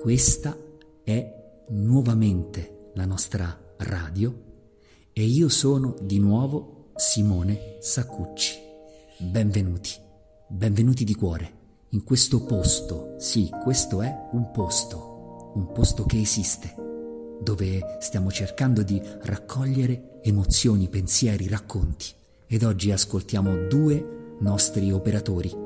Questa è nuovamente la nostra radio e io sono di nuovo Simone Saccucci. Benvenuti, benvenuti di cuore in questo posto, sì, questo è un posto, un posto che esiste, dove stiamo cercando di raccogliere emozioni, pensieri, racconti. Ed oggi ascoltiamo due nostri operatori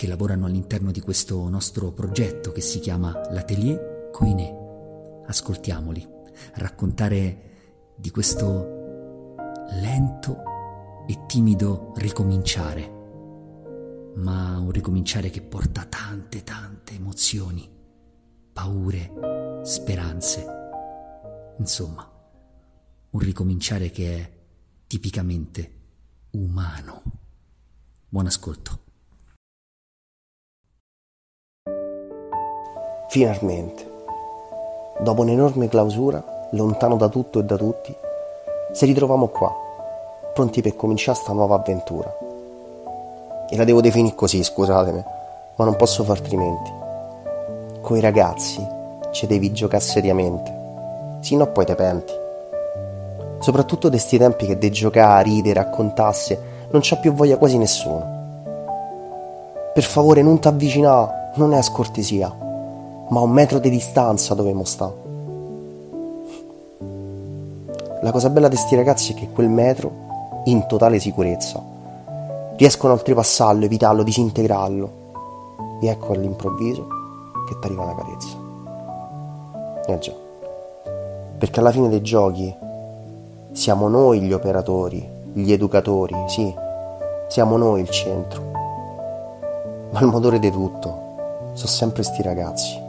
che lavorano all'interno di questo nostro progetto che si chiama L'Atelier Coiné. Ascoltiamoli, raccontare di questo lento e timido ricominciare, ma un ricominciare che porta tante, tante emozioni, paure, speranze. Insomma, un ricominciare che è tipicamente umano. Buon ascolto. Finalmente, dopo un'enorme clausura, lontano da tutto e da tutti, ci ritroviamo qua, pronti per cominciare sta nuova avventura. E la devo definire così, scusatemi, ma non posso far altrimenti. Coi ragazzi ci devi giocare seriamente, sì no poi te penti. Soprattutto di sti tempi che de giocare, ridere, raccontasse, non c'ha più voglia quasi nessuno. Per favore non t'avvicinare, non è a scortesia ma a un metro di distanza dovevamo stare. La cosa bella di questi ragazzi è che quel metro, in totale sicurezza, riescono a oltrepassarlo, evitarlo, disintegrarlo. E ecco all'improvviso che ti arriva una carezza. Eh già. Perché alla fine dei giochi siamo noi gli operatori, gli educatori, sì, siamo noi il centro. Ma il motore di tutto sono sempre sti ragazzi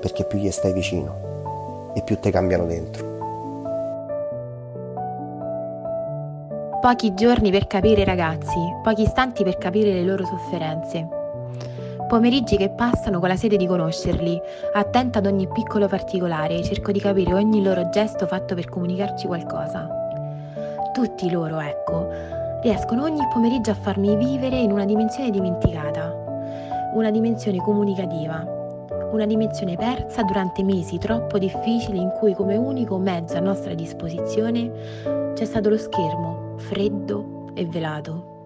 perché più gli stai vicino e più ti cambiano dentro. Pochi giorni per capire i ragazzi, pochi istanti per capire le loro sofferenze. Pomeriggi che passano con la sede di conoscerli, attenta ad ogni piccolo particolare, cerco di capire ogni loro gesto fatto per comunicarci qualcosa. Tutti loro, ecco, riescono ogni pomeriggio a farmi vivere in una dimensione dimenticata, una dimensione comunicativa, una dimensione persa durante mesi troppo difficili in cui come unico mezzo a nostra disposizione c'è stato lo schermo, freddo e velato.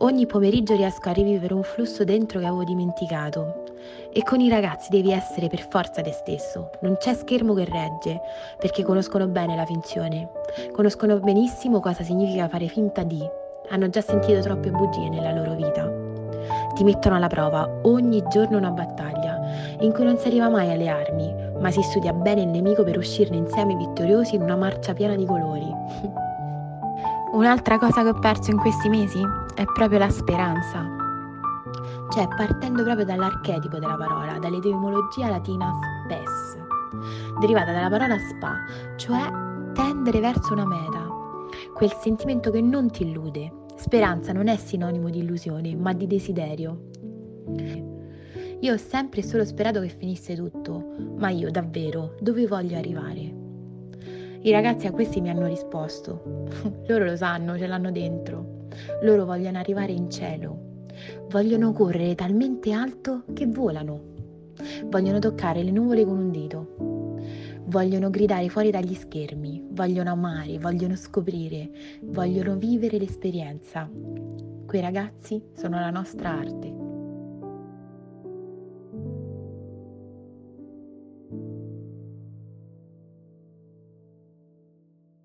Ogni pomeriggio riesco a rivivere un flusso dentro che avevo dimenticato. E con i ragazzi devi essere per forza te stesso. Non c'è schermo che regge, perché conoscono bene la finzione. Conoscono benissimo cosa significa fare finta di. Hanno già sentito troppe bugie nella loro vita. Ti mettono alla prova ogni giorno una battaglia in cui non si arriva mai alle armi, ma si studia bene il nemico per uscirne insieme vittoriosi in una marcia piena di colori. Un'altra cosa che ho perso in questi mesi è proprio la speranza. Cioè, partendo proprio dall'archetipo della parola, dall'etimologia latina spes, derivata dalla parola spa, cioè tendere verso una meta, quel sentimento che non ti illude. Speranza non è sinonimo di illusione, ma di desiderio. Io ho sempre solo sperato che finisse tutto, ma io davvero dove voglio arrivare? I ragazzi a questi mi hanno risposto. Loro lo sanno, ce l'hanno dentro. Loro vogliono arrivare in cielo. Vogliono correre talmente alto che volano. Vogliono toccare le nuvole con un dito. Vogliono gridare fuori dagli schermi, vogliono amare, vogliono scoprire, vogliono vivere l'esperienza. Quei ragazzi sono la nostra arte.